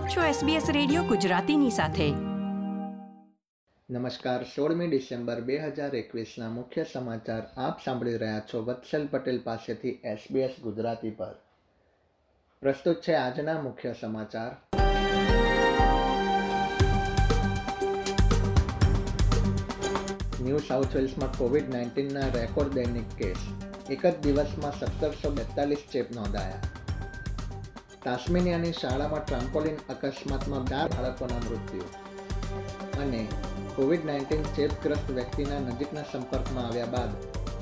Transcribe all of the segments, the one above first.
આપ છો SBS radio ગુજરાતીની સાથે. નમસ્કાર, સોળમી ડિસેમ્બર બે હજાર મુખ્ય સમાચાર આપ સાંભળી રહ્યા છો વત્સલ પટેલ પાસેથી SBS ગુજરાતી પર. પ્રસ્તુત છે આજના મુખ્ય સમાચાર. ન્યૂ સાઉથ વેલ્સમાં કોવિડ નાઇન્ટીનના રેકોર્ડ દૈનિક કેસ. એક જ દિવસમાં સત્તરસો બેતાલીસ ચેપ નોંધાયા. તાસ્મેનિયાની શાળામાં ટ્રામ્પોલિન અકસ્માતમાં ચાર બાળકોના મૃત્યુ. અને કોવિડ નાઇન્ટીન ચેપગ્રસ્ત વ્યક્તિના નજીકના સંપર્કમાં આવ્યા બાદ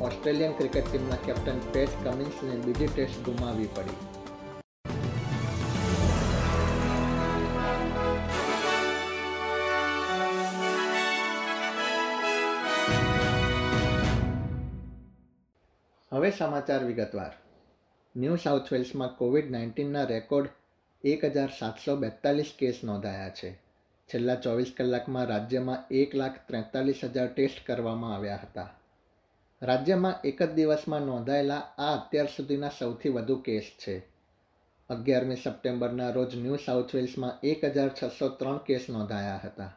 ઓસ્ટ્રેલિયન ક્રિકેટ ટીમના કેપ્ટન પેટ કમિન્સને બીજી ટેસ્ટ ગુમાવવી પડી. હવે સમાચાર વિગતવાર. ન્યૂ સાઉથ વેલ્સમાં કોવિડ નાઇન્ટીનના રેકોર્ડ એક હજાર સાતસો બેતાલીસ કેસ નોંધાયા છે. છેલ્લા ચોવીસ કલાકમાં રાજ્યમાં એક લાખ ત્રેતાલીસ હજાર ટેસ્ટ કરવામાં આવ્યા હતા. રાજ્યમાં એક જ દિવસમાં નોંધાયેલા આ અત્યાર સુધીના સૌથી વધુ કેસ છે. અગિયારમી સપ્ટેમ્બરના રોજ ન્યૂ સાઉથ વેલ્સમાં એક હજાર છસો ત્રણ કેસ નોંધાયા હતા.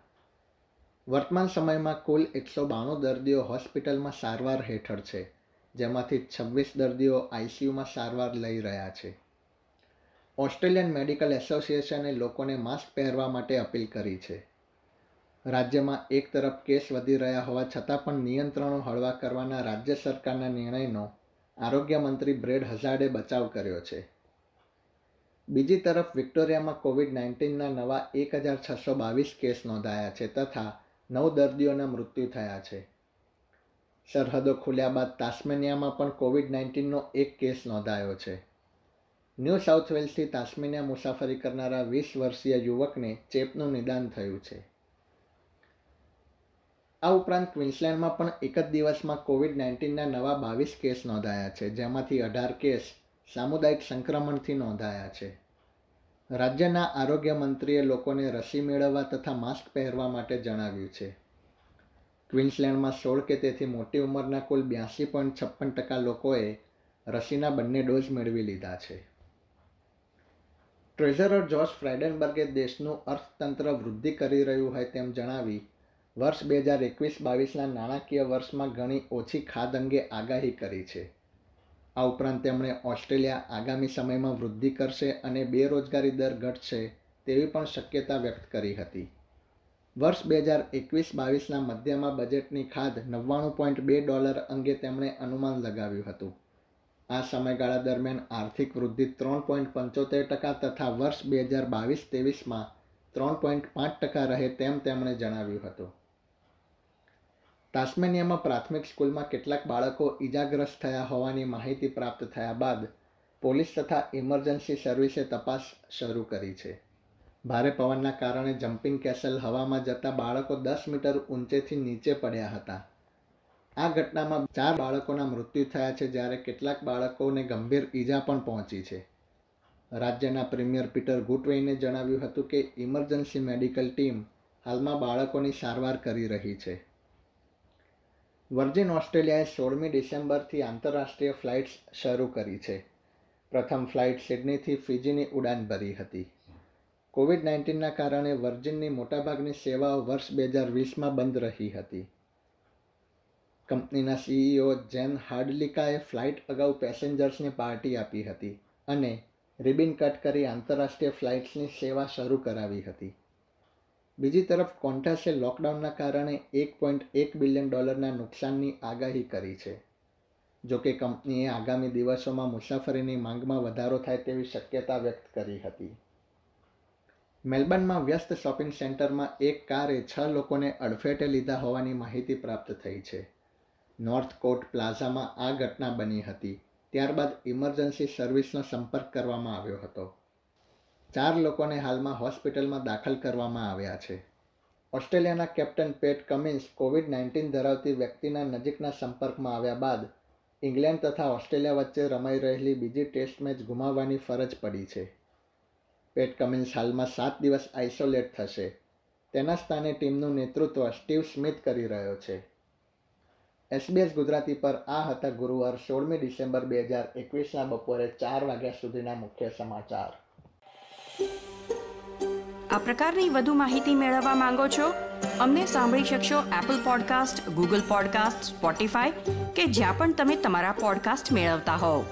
વર્તમાન સમયમાં કુલ એકસો બાણું દર્દીઓ હોસ્પિટલમાં સારવાર હેઠળ છે. જેમાંથી છવ્વીસ દર્દીઓ આઈસીયુમાં સારવાર લઈ રહ્યા છે. ઓસ્ટ્રેલિયન મેડિકલ એસોસિએશને લોકોને માસ્ક પહેરવા માટે અપીલ કરી છે. રાજ્યમાં એક તરફ કેસ વધી રહ્યા હોવા છતાં પણ નિયંત્રણો હળવા કરવાના રાજ્ય સરકારના નિર્ણયનો આરોગ્ય મંત્રી બ્રેડ હઝાર્ડે બચાવ કર્યો છે. બીજી તરફ વિક્ટોરિયામાં કોવિડ નાઇન્ટીનના નવા એક હજાર છસો બાવીસ કેસ નોંધાયા છે તથા નવ દર્દીઓના મૃત્યુ થયા છે. સરહદો ખુલ્યા બાદ તાસ્મેનિયામાં પણ કોવિડ નાઇન્ટીનનો એક કેસ નોંધાયો છે. ન્યૂ સાઉથ વેલ્સથી તાસ્મેનિયા મુસાફરી કરનારા વીસ વર્ષીય યુવકને ચેપનું નિદાન થયું છે. આ ઉપરાંત ક્વિન્સલેન્ડમાં પણ એક જ દિવસમાં કોવિડ નાઇન્ટીનના નવા બાવીસ કેસ નોંધાયા છે, જેમાંથી અઢાર કેસ સામુદાયિક સંક્રમણથી નોંધાયા છે. રાજ્યના આરોગ્ય મંત્રીએ લોકોને રસી મેળવવા તથા માસ્ક પહેરવા માટે જણાવ્યું છે. ક્વિન્સલેન્ડમાં સોળ કે તેથી મોટી ઉંમરના કુલ બ્યાસી પોઈન્ટ છપ્પન ટકા લોકોએ રસીના બંને ડોઝ મેળવી લીધા છે. ટ્રેઝરર જોર્જ ફ્રાઇડનબર્ગે દેશનું અર્થતંત્ર વૃદ્ધિ કરી રહ્યું હોય તેમ જણાવી, વર્ષ બે હજાર એકવીસ બાવીસના નાણાકીય વર્ષમાં ઘણી ઓછી ખાદ અંગે આગાહી કરી છે. આ ઉપરાંત તેમણે ઓસ્ટ્રેલિયા આગામી સમયમાં વૃદ્ધિ કરશે અને બેરોજગારી દર ઘટશે તેવી પણ શક્યતા વ્યક્ત કરી હતી. વર્ષ બે હજાર એકવીસ બાવીસના મધ્યમાં બજેટની ખાધ નવ્વાણું પોઈન્ટ બે ડોલર અંગે તેમણે અનુમાન લગાવ્યું હતું. આ સમયગાળા દરમિયાન આર્થિક વૃદ્ધિ ત્રણ પોઈન્ટ પંચોતેર ટકા તથા વર્ષ બે હજાર બાવીસ ત્રેવીસમાં ત્રણ પોઈન્ટ પાંચ ટકા રહે તેમ તેમણે જણાવ્યું હતું. તાસ્મેનિયામાં પ્રાથમિક સ્કૂલમાં કેટલાક બાળકો ઈજાગ્રસ્ત થયા હોવાની માહિતી પ્રાપ્ત થયા બાદ પોલીસ તથા ઇમરજન્સી સર્વિસે તપાસ શરૂ કરી છે. ભારે પવનના કારણે જમ્પિંગ કેસલ હવામાં જતા બાળકો દસ મીટર ઊંચેથી નીચે પડ્યા હતા. આ ઘટનામાં ચાર બાળકોના મૃત્યુ થયા છે, જ્યારે કેટલાક બાળકોને ગંભીર ઈજા પણ પહોંચી છે. રાજ્યના પ્રીમિયર પીટર ગુટવેઈને જણાવ્યું હતું કે, ઇમરજન્સી મેડિકલ ટીમ હાલમાં બાળકોની સારવાર કરી રહી છે. વર્જિન ઓસ્ટ્રેલિયાએ સોળમી ડિસેમ્બરથી આંતરરાષ્ટ્રીય ફ્લાઇટ્સ શરૂ કરી છે. પ્રથમ ફ્લાઇટ સિડનીથી ફિજીની ઉડાન ભરી હતી. કોવિડ નાઇન્ટીનના કારણે વર્જિનની મોટાભાગની સેવાઓ વર્ષ બે હજાર વીસમાં બંધ રહી હતી. કંપનીના સીઈઓ જેન હાર્ડલિકાએ ફ્લાઇટ અગાઉ પેસેન્જર્સને પાર્ટી આપી હતી અને રિબિન કટ કરી આંતરરાષ્ટ્રીય ફ્લાઇટ્સની સેવા શરૂ કરાવી હતી. બીજી તરફ કોન્ટાસે લોકડાઉનના કારણે એક પોઈન્ટ એક બિલિયન ડોલરના નુકસાનની આગાહી કરી છે. જોકે કંપનીએ આગામી દિવસોમાં મુસાફરીની માંગમાં વધારો થાય તેવી શક્યતા વ્યક્ત કરી હતી. મેલબર્નમાં વ્યસ્ત શોપિંગ સેન્ટરમાં એક કારે છ લોકોને અડફેટે લીધા હોવાની માહિતી પ્રાપ્ત થઈ છે. નોર્થ કોર્ટ પ્લાઝામાં આ ઘટના બની હતી. ત્યારબાદ ઇમરજન્સી સર્વિસનો સંપર્ક કરવામાં આવ્યો હતો. ચાર લોકોને હાલમાં હોસ્પિટલમાં દાખલ કરવામાં આવ્યા છે. ઓસ્ટ્રેલિયાના captain Pat Cummins Covid nineteen ધરાવતી વ્યક્તિના નજીકના સંપર્કમાં આવ્યા બાદ ઇંગ્લેન્ડ તથા ઓસ્ટ્રેલિયા વચ્ચે રમાઈ રહેલી બીજી ટેસ્ટ મેચ ગુમાવવાની ફરજ પડી છે. પેટ કમિન્સ હાલમાં સાત દિવસ આઇસોલેટ થશે. તેના સ્થાને ટીમનું નેતૃત્વ સ્ટીવ સ્મિથ કરી રહ્યો છે. એસબીએસ ગુજરાતી પર આ હતા ગુરુવાર સોળમી ડિસેમ્બર બે હજાર એકવીસના બપોરે ચાર વાગ્યા સુધીના મુખ્ય સમાચાર. આ પ્રકારની વધુ માહિતી મેળવવા માંગો છો? અમને સાંભળી શકશો Apple podcast Google podcast Spotify કે જ્યાં પણ તમે તમારા પોડકાસ્ટ મેળવતા હોવ.